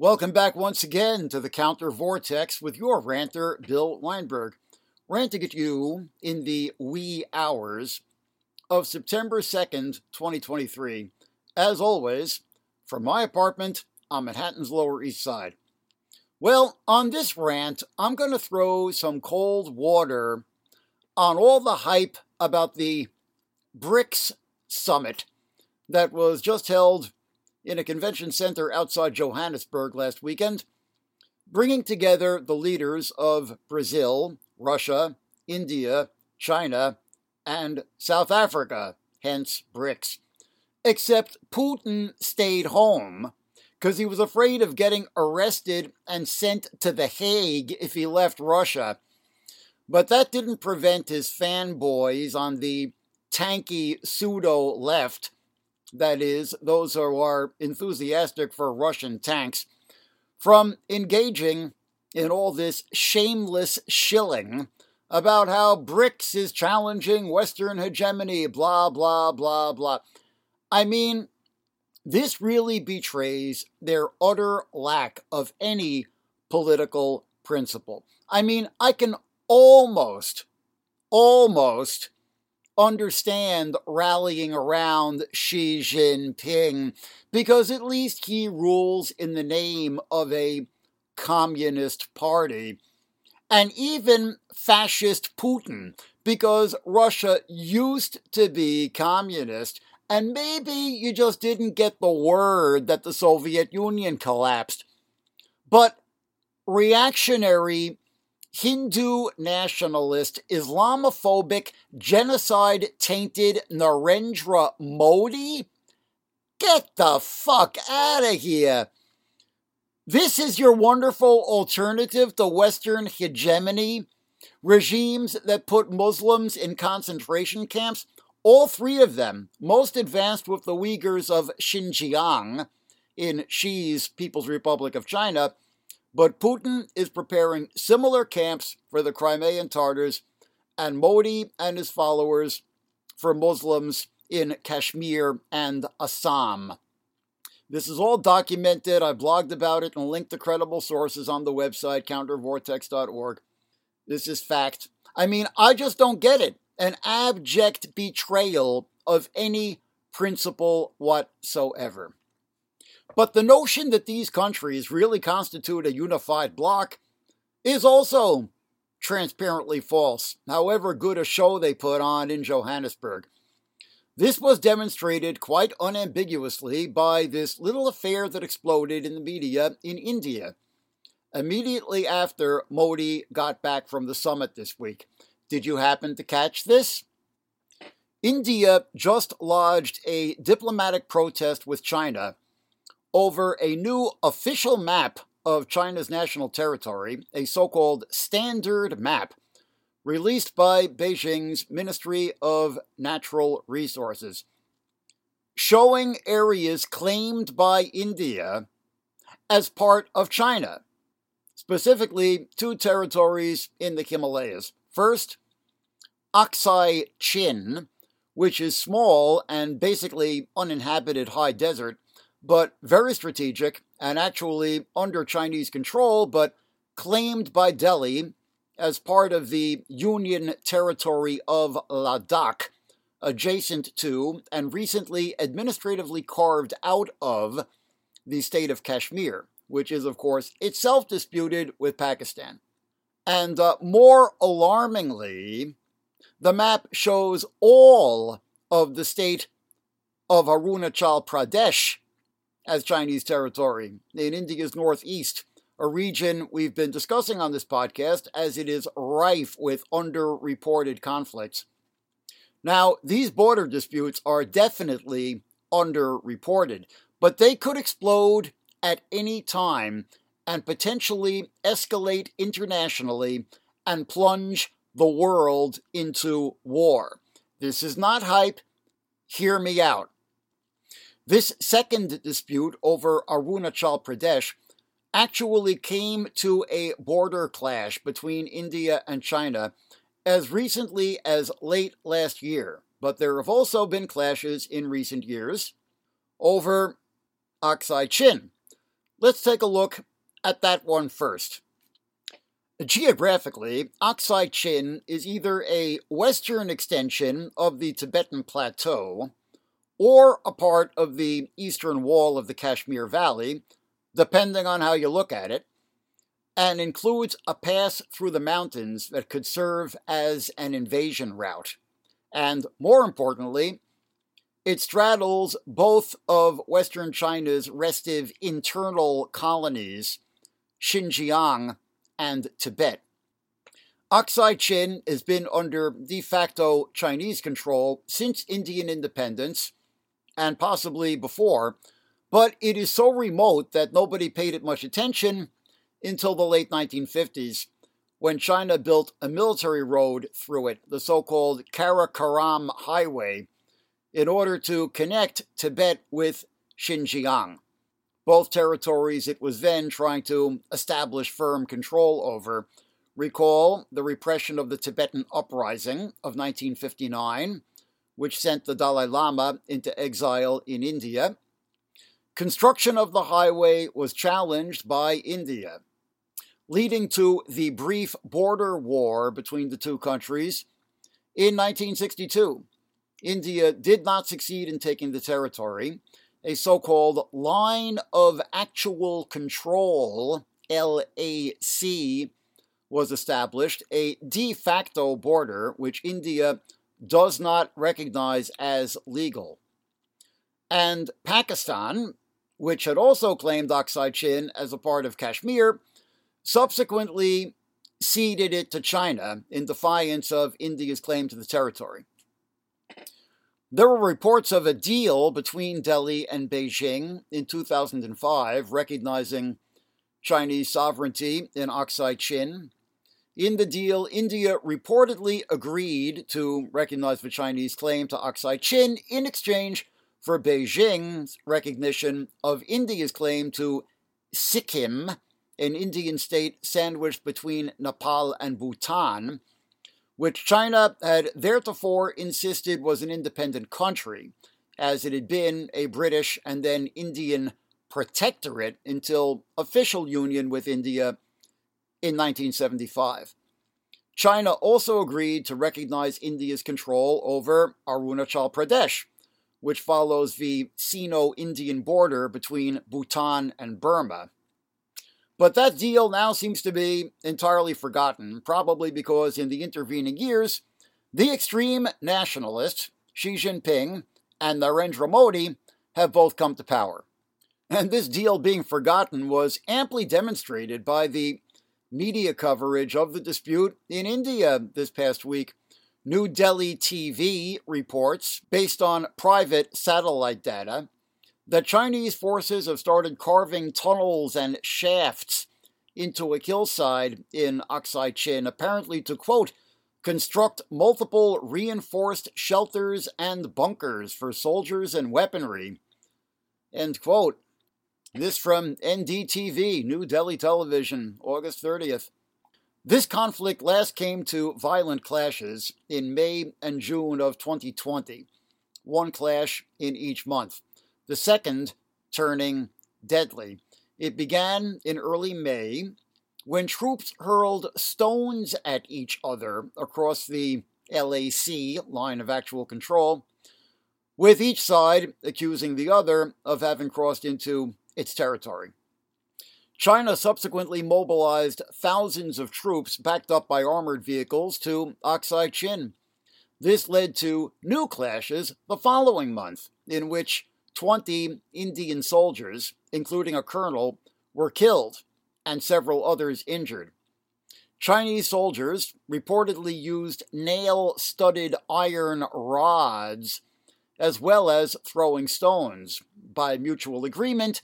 Welcome back once again to the Counter Vortex with your ranter, Bill Weinberg, ranting at you in the wee hours of September 2nd, 2023. As always, from my apartment on Manhattan's Lower East Side. Well, on this rant, I'm going to throw some cold water on all the hype about the BRICS summit that was just held in a convention center outside Johannesburg last weekend, bringing together the leaders of Brazil, Russia, India, China, and South Africa, hence BRICS. Except Putin stayed home because he was afraid of getting arrested and sent to The Hague if he left Russia. But that didn't prevent his fanboys on the tankie pseudo left that is, those who are enthusiastic for Russian tanks, from engaging in all this shameless shilling about how BRICS is challenging Western hegemony, blah, blah, blah, blah. I mean, this really betrays their utter lack of any political principle. I mean, I can almost, almost understand rallying around Xi Jinping because at least he rules in the name of a communist party. And even fascist Putin, because Russia used to be communist, and maybe you just didn't get the word that the Soviet Union collapsed. But reactionary Hindu nationalist, Islamophobic, genocide tainted Narendra Modi? Get the fuck out of here! This is your wonderful alternative to Western hegemony? Regimes that put Muslims in concentration camps? All three of them, most advanced with the Uyghurs of Xinjiang in Xi's People's Republic of China, but Putin is preparing similar camps for the Crimean Tartars and Modi and his followers for Muslims in Kashmir and Assam. This is all documented. I blogged about it and linked to credible sources on the website countervortex.org. This is fact. I mean, I just don't get it. An abject betrayal of any principle whatsoever. But the notion that these countries really constitute a unified bloc is also transparently false, however good a show they put on in Johannesburg. This was demonstrated quite unambiguously by this little affair that exploded in the media in India immediately after Modi got back from the summit this week. Did you happen to catch this? India just lodged a diplomatic protest with China over a new official map of China's national territory, a so called standard map, released by Beijing's Ministry of Natural Resources, showing areas claimed by India as part of China, specifically two territories in the Himalayas. First, Aksai Chin, which is small and basically uninhabited high desert but very strategic and actually under Chinese control, but claimed by Delhi as part of the Union territory of Ladakh, adjacent to and recently administratively carved out of the state of Kashmir, which is, of course, itself disputed with Pakistan. And uh, more alarmingly, the map shows all of the state of Arunachal Pradesh as Chinese territory in India's northeast, a region we've been discussing on this podcast as it is rife with underreported conflicts. Now, these border disputes are definitely underreported, but they could explode at any time and potentially escalate internationally and plunge the world into war. This is not hype. Hear me out. This second dispute over Arunachal Pradesh actually came to a border clash between India and China as recently as late last year, but there have also been clashes in recent years over Aksai Chin, Let's take a look at that one first. Geographically, Aksai Chin is either a western extension of the Tibetan Plateau or a part of the eastern wall of the Kashmir Valley, depending on how you look at it, and includes a pass through the mountains that could serve as an invasion route. And more importantly, it straddles both of Western China's restive internal colonies, Xinjiang and Tibet. Aksai Chin has been under de facto Chinese control since Indian independence and possibly before, but it is so remote that nobody paid it much attention until the late 1950s when China built a military road through it, the so called Karakoram Highway, in order to connect Tibet with Xinjiang both territories it was then trying to establish firm control over. Recall the repression of the Tibetan Uprising of 1959, which sent the Dalai Lama into exile in India. Construction of the highway was challenged by India, leading to the brief border war between the two countries in 1962. India did not succeed in taking the territory, a so called line of actual control, LAC, was established, a de facto border which India does not recognize as legal. And Pakistan, which had also claimed Aksai Chin as a part of Kashmir, subsequently ceded it to China in defiance of India's claim to the territory. There were reports of a deal between Delhi and Beijing in 2005 recognizing Chinese sovereignty in Aksai Chin. In the deal, India reportedly agreed to recognize the Chinese claim to Aksai Chin in exchange for Beijing's recognition of India's claim to Sikkim, an Indian state sandwiched between Nepal and Bhutan, which China had theretofore insisted was an independent country, as it had been a British and then Indian protectorate until official union with India in 1975. China also agreed to recognize India's control over Arunachal Pradesh, which follows the Sino Indian border between Bhutan and Burma. But that deal now seems to be entirely forgotten, probably because in the intervening years, the extreme nationalists, Xi Jinping and Narendra Modi, have both come to power. And this deal being forgotten was amply demonstrated by the media coverage of the dispute in India this past week. New Delhi TV reports, based on private satellite data, that Chinese forces have started carving tunnels and shafts into a hillside in Aksai Chin, apparently to quote, construct multiple reinforced shelters and bunkers for soldiers and weaponry. End quote. This from NDTV, New Delhi Television, August 30th. This conflict last came to violent clashes in May and June of 2020, one clash in each month the second turning deadly. It began in early May when troops hurled stones at each other across the LAC line of actual control, with each side accusing the other of having crossed into its territory. China subsequently mobilized thousands of troops backed up by armored vehicles to Aksai Chin. This led to new clashes the following month, in which 20 Indian soldiers, including a colonel, were killed and several others injured. Chinese soldiers reportedly used nail studded iron rods as well as throwing stones. By mutual agreement,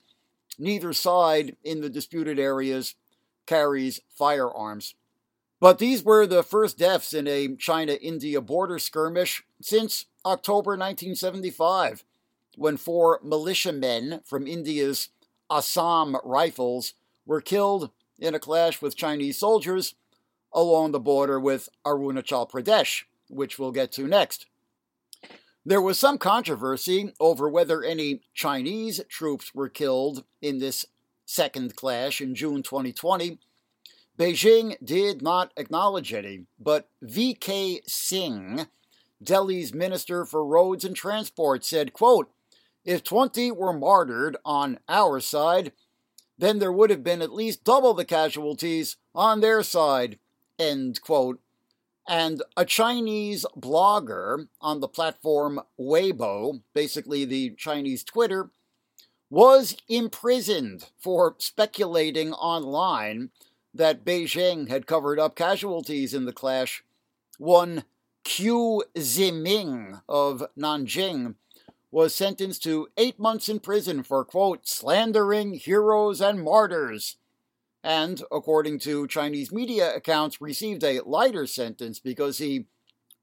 neither side in the disputed areas carries firearms. But these were the first deaths in a China India border skirmish since October 1975 when four militiamen from India's Assam Rifles were killed in a clash with Chinese soldiers along the border with Arunachal Pradesh, which we'll get to next. There was some controversy over whether any Chinese troops were killed in this second clash in June 2020, Beijing did not acknowledge any, but VK Singh, Delhi's Minister for Roads and Transport, said, quote, if 20 were martyred on our side, then there would have been at least double the casualties on their side, end quote. And a Chinese blogger on the platform Weibo, basically the Chinese Twitter, was imprisoned for speculating online that Beijing had covered up casualties in the clash. One Qiu Ziming of Nanjing was sentenced to eight months in prison for, quote, slandering heroes and martyrs. And, according to Chinese media accounts, received a lighter sentence because he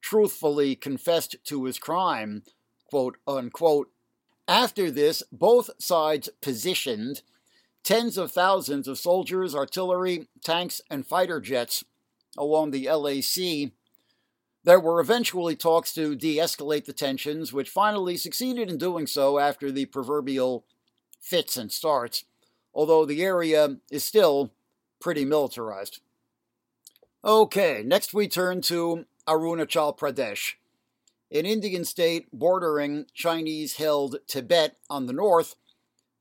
truthfully confessed to his crime, quote unquote, after this, both sides positioned tens of thousands of soldiers, artillery, tanks, and fighter jets along the LAC. There were eventually talks to de escalate the tensions, which finally succeeded in doing so after the proverbial fits and starts, although the area is still pretty militarized. Okay, next we turn to Arunachal Pradesh an Indian state bordering Chinese held Tibet on the north,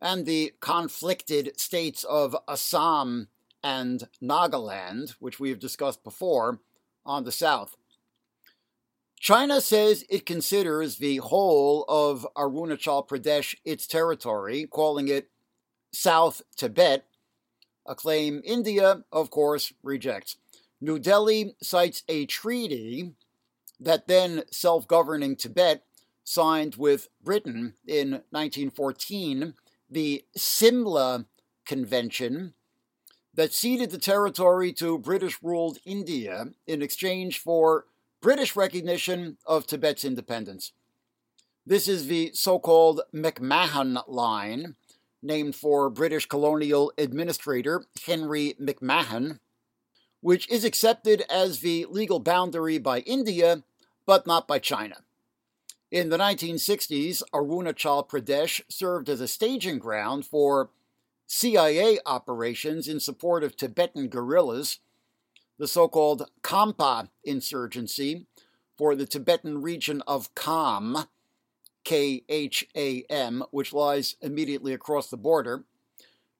and the conflicted states of Assam and Nagaland, which we have discussed before, on the south. China says it considers the whole of Arunachal Pradesh its territory, calling it South Tibet, a claim India, of course, rejects. New Delhi cites a treaty that then self governing Tibet signed with Britain in 1914 the Simla Convention that ceded the territory to British ruled India in exchange for British recognition of Tibet's independence. This is the so called McMahon Line, named for British colonial administrator Henry McMahon, which is accepted as the legal boundary by India but not by China. In the 1960s, Arunachal Pradesh served as a staging ground for CIA operations in support of Tibetan guerrillas, the so called Khampa insurgency for the Tibetan region of Kham, K H A M, which lies immediately across the border.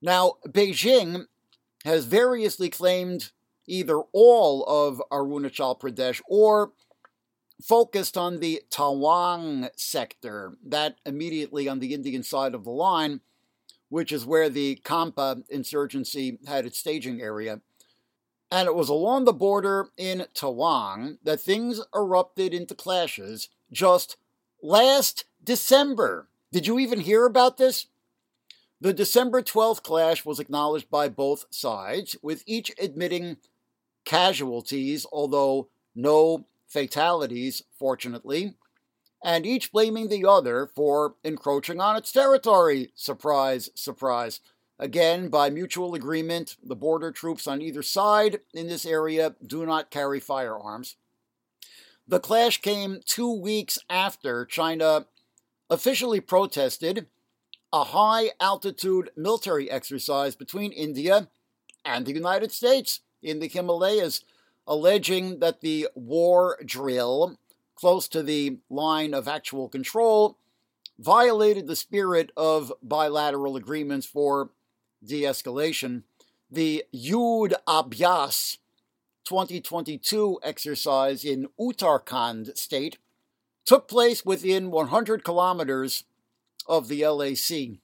Now, Beijing has variously claimed either all of Arunachal Pradesh or focused on the Tawang sector, that immediately on the Indian side of the line, which is where the Khampa insurgency had its staging area. And it was along the border in Tawang that things erupted into clashes just last December. Did you even hear about this? The December 12th clash was acknowledged by both sides, with each admitting casualties, although no fatalities, fortunately, and each blaming the other for encroaching on its territory. Surprise, surprise. Again, by mutual agreement, the border troops on either side in this area do not carry firearms. The clash came two weeks after China officially protested a high altitude military exercise between India and the United States in the Himalayas alleging that the war drill close to the line of actual control violated the spirit of bilateral agreements for de escalation. The Yudh Abhyas 2022 exercise in Uttarakhand state took place within 100 kilometers of the LAC.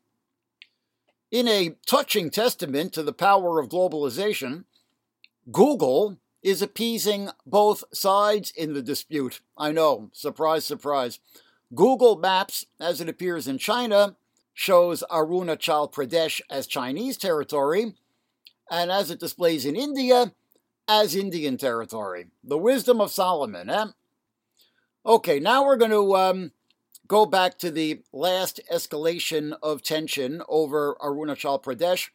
In a touching testament to the power of globalization, Google is appeasing both sides in the dispute. I know, surprise, surprise. Google Maps, as it appears in China, shows Arunachal Pradesh as Chinese territory, and as it displays in India, as Indian territory. The wisdom of Solomon, eh? Okay, now we're going to um, go back to the last escalation of tension over Arunachal Pradesh,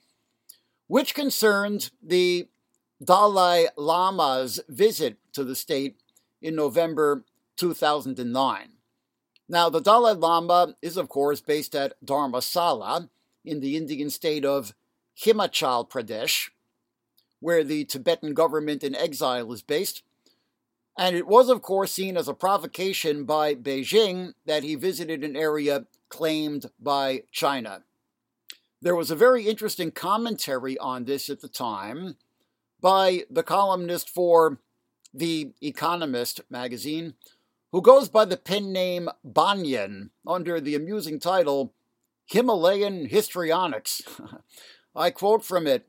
which concerned the Dalai Lama's visit to the state in November 2009. Now, the Dalai Lama is, of course, based at Dharamsala in the Indian state of Himachal Pradesh, where the Tibetan government in exile is based. And it was, of course, seen as a provocation by Beijing that he visited an area claimed by China. There was a very interesting commentary on this at the time by the columnist for The Economist magazine, who goes by the pen name Banyan under the amusing title Himalayan Histrionics. I quote from it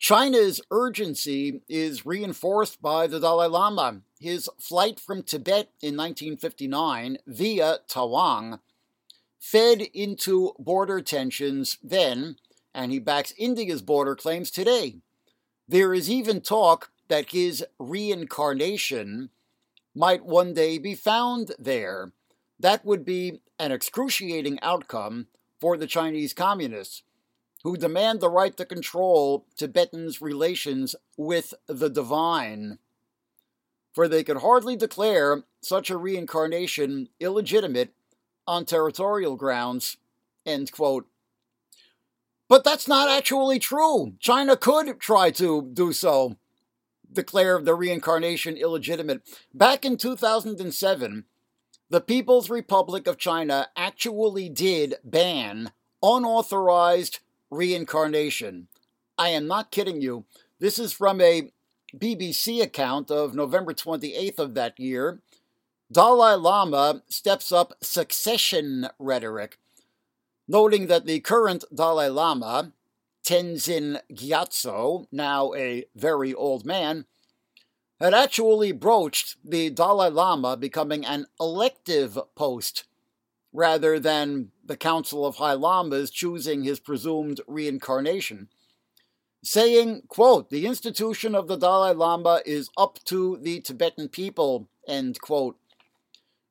China's urgency is reinforced by the Dalai Lama. His flight from Tibet in 1959 via Tawang fed into border tensions then, and he backs India's border claims today. There is even talk that his reincarnation might one day be found there. That would be an excruciating outcome for the Chinese communists who demand the right to control Tibetans' relations with the divine. For they could hardly declare such a reincarnation illegitimate on territorial grounds. But that's not actually true. China could try to do so, declare the reincarnation illegitimate. Back in 2007, the People's Republic of China actually did ban unauthorized reincarnation. I am not kidding you. This is from a BBC account of November 28th of that year. Dalai Lama steps up succession rhetoric, noting that the current Dalai Lama, Tenzin Gyatso, now a very old man, had actually broached the Dalai Lama becoming an elective post rather than the Council of High Lamas choosing his presumed reincarnation, saying, quote, the institution of the Dalai Lama is up to the Tibetan people, end quote.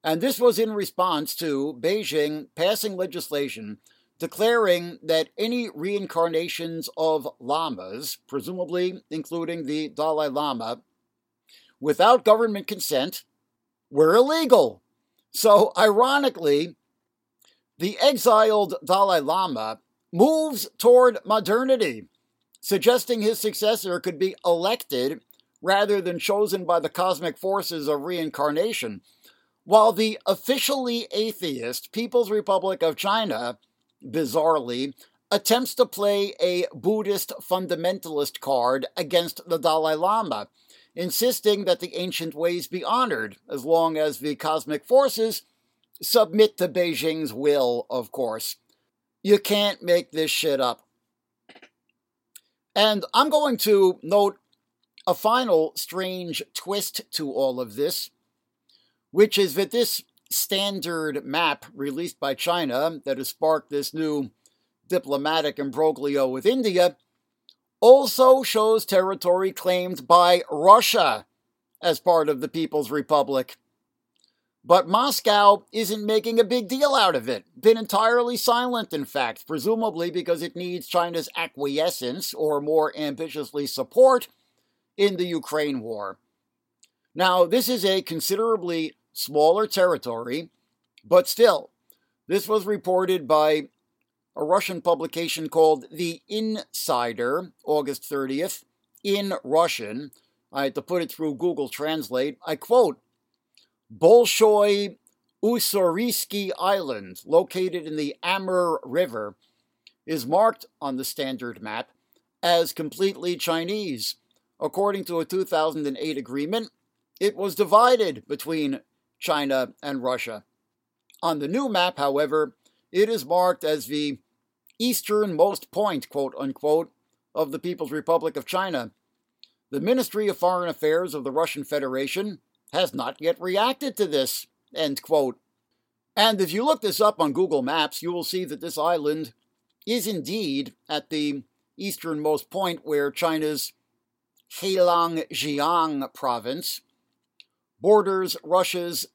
And this was in response to Beijing passing legislation declaring that any reincarnations of lamas, presumably including the Dalai Lama, without government consent were illegal. So, ironically, the exiled Dalai Lama moves toward modernity, suggesting his successor could be elected rather than chosen by the cosmic forces of reincarnation, while the officially atheist People's Republic of China, bizarrely, attempts to play a Buddhist fundamentalist card against the Dalai Lama insisting that the ancient ways be honored, as long as the cosmic forces submit to Beijing's will, of course. You can't make this shit up. And I'm going to note a final strange twist to all of this, which is that this standard map released by China that has sparked this new diplomatic imbroglio with India also shows territory claimed by Russia as part of the People's Republic. But Moscow isn't making a big deal out of it. Been entirely silent, in fact, presumably because it needs China's acquiescence, or more ambitiously, support, in the Ukraine war. Now, this is a considerably smaller territory, but still, this was reported by a Russian publication called The Insider, August 30th, in Russian. I had to put it through Google Translate. I quote Bolshoi Ussuriysky Island, located in the Amur River, is marked on the standard map as completely Chinese. According to a 2008 agreement, it was divided between China and Russia. On the new map, however, it is marked as the easternmost point, quote unquote, of the People's Republic of China. The Ministry of Foreign Affairs of the Russian Federation has not yet reacted to this, end quote. And if you look this up on Google Maps, you will see that this island is indeed at the easternmost point where China's Heilongjiang province borders Russia's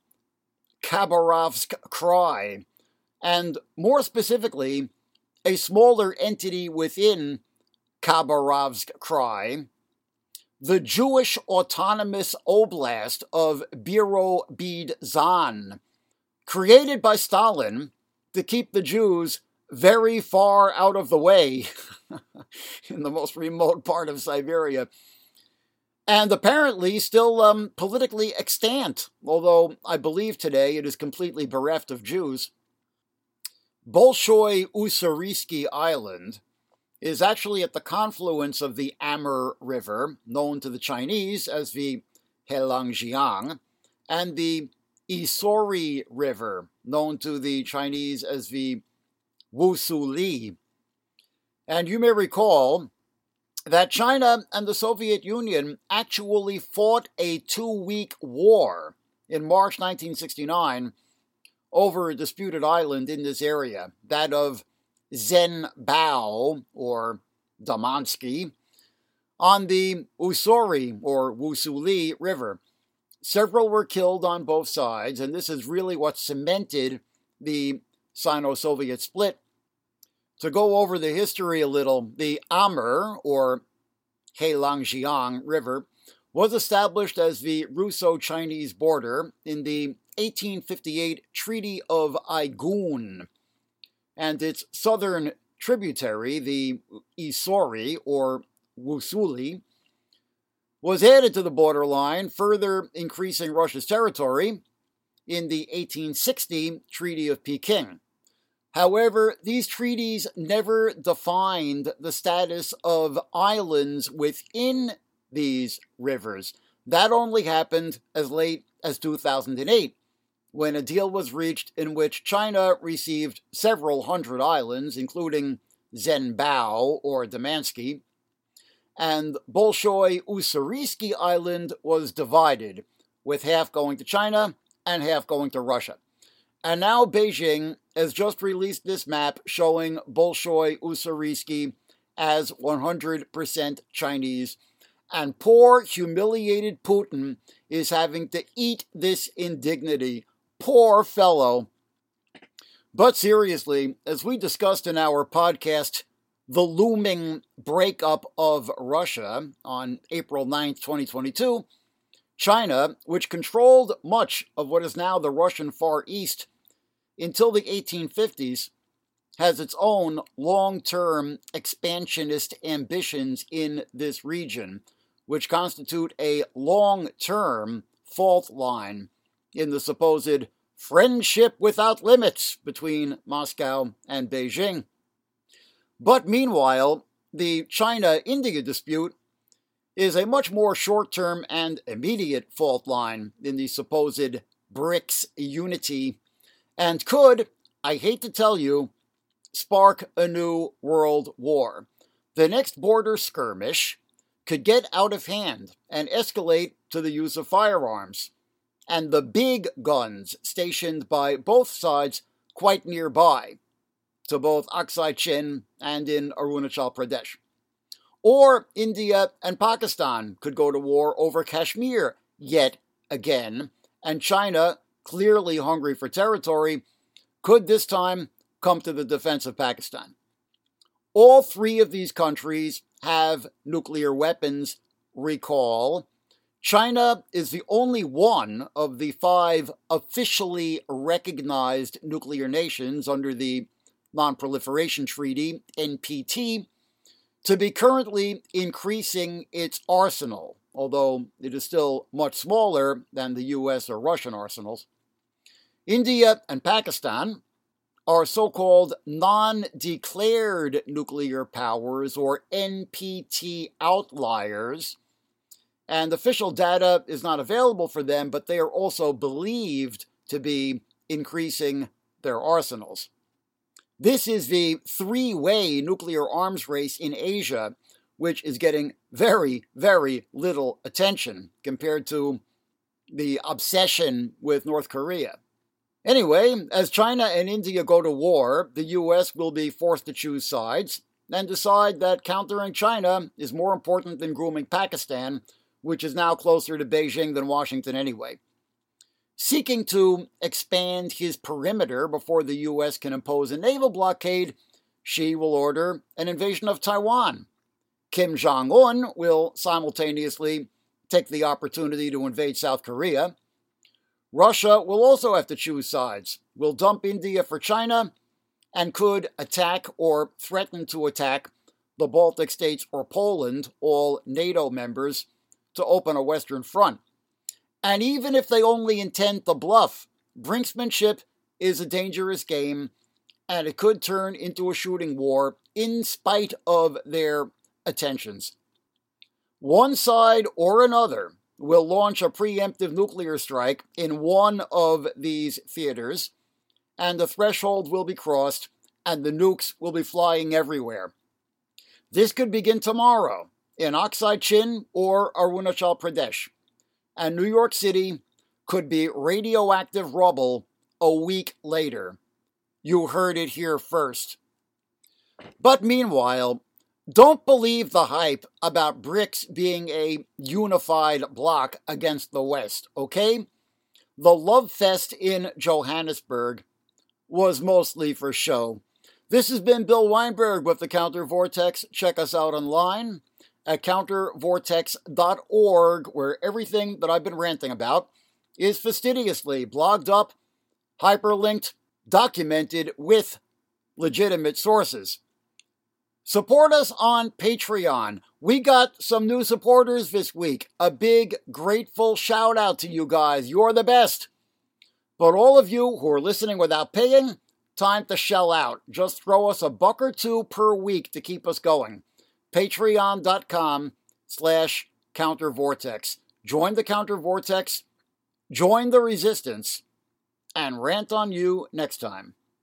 Khabarovsk Krai, and more specifically, a smaller entity within Khabarovsk Krai, the Jewish Autonomous Oblast of Birobidzhan, created by Stalin to keep the Jews very far out of the way in the most remote part of Siberia. And apparently still um, politically extant, although I believe today it is completely bereft of Jews. Bolshoi Ussuriski Island is actually at the confluence of the Amur River, known to the Chinese as the Heilongjiang, and the Ussuri River, known to the Chinese as the Wusuli. And you may recall that China and the Soviet Union actually fought a two week war in March 1969 over a disputed island in this area, that of Zhenbao or Damansky, on the Ussuri or Wusuli River. Several were killed on both sides, and this is really what cemented the Sino Soviet split. To go over the history a little, the Amur, or Heilongjiang River, was established as the Russo Chinese border in the 1858 Treaty of Aigun, and its southern tributary, the Ussuri, or Wusuli, was added to the borderline, further increasing Russia's territory in the 1860 Treaty of Peking. However, these treaties never defined the status of islands within these rivers. That only happened as late as 2008, when a deal was reached in which China received several hundred islands, including Zhenbao or Damansky, and Bolshoi Ussuriski Island was divided, with half going to China and half going to Russia. And now Beijing has just released this map showing Bolshoi Ussuriski as 100% Chinese. And poor, humiliated Putin is having to eat this indignity. Poor fellow. But seriously, as we discussed in our podcast, The Looming Breakup of Russia on April 9th, 2022, China, which controlled much of what is now the Russian Far East, until the 1850s, has its own long term expansionist ambitions in this region, which constitute a long term fault line in the supposed friendship without limits between Moscow and Beijing. But meanwhile, the China India dispute is a much more short term and immediate fault line in the supposed BRICS unity and could, I hate to tell you, spark a new world war. The next border skirmish could get out of hand and escalate to the use of firearms, and the big guns stationed by both sides quite nearby, to both Aksai Chin and in Arunachal Pradesh. Or India and Pakistan could go to war over Kashmir yet again, and China clearly hungry for territory, could this time come to the defense of Pakistan. All three of these countries have nuclear weapons. Recall, China is the only one of the five officially recognized nuclear nations under the Non-Proliferation Treaty, NPT, to be currently increasing its arsenal, although it is still much smaller than the US or Russian arsenals. India and Pakistan are so called non declared nuclear powers or NPT outliers. And official data is not available for them, but they are also believed to be increasing their arsenals. This is the three way nuclear arms race in Asia, which is getting very, very little attention compared to the obsession with North Korea. Anyway, as China and India go to war, the US will be forced to choose sides and decide that countering China is more important than grooming Pakistan, which is now closer to Beijing than Washington anyway. Seeking to expand his perimeter before the US can impose a naval blockade, Xi will order an invasion of Taiwan. Kim Jong un will simultaneously take the opportunity to invade South Korea Russia will also have to choose sides. Will dump India for China and could attack or threaten to attack the Baltic states or Poland, all NATO members, to open a Western front. And even if they only intend to bluff, brinksmanship is a dangerous game and it could turn into a shooting war in spite of their attentions. One side or another will launch a preemptive nuclear strike in one of these theaters, and the threshold will be crossed, and the nukes will be flying everywhere. This could begin tomorrow in Aksai Chin or Arunachal Pradesh, and New York City could be radioactive rubble a week later. You heard it here first. But meanwhile, don't believe the hype about BRICS being a unified bloc against the West, okay? The love fest in Johannesburg was mostly for show. This has been Bill Weinberg with the Counter Vortex. Check us out online at countervortex.org, where everything that I've been ranting about is fastidiously blogged up, hyperlinked, documented with legitimate sources. Support us on Patreon. We got some new supporters this week. A big, grateful shout out to you guys. You're the best. But all of you who are listening without paying, time to shell out. Just throw us a buck or two per week to keep us going. Patreon.com slash countervortex. Join the countervortex, join the resistance, and rant on you next time.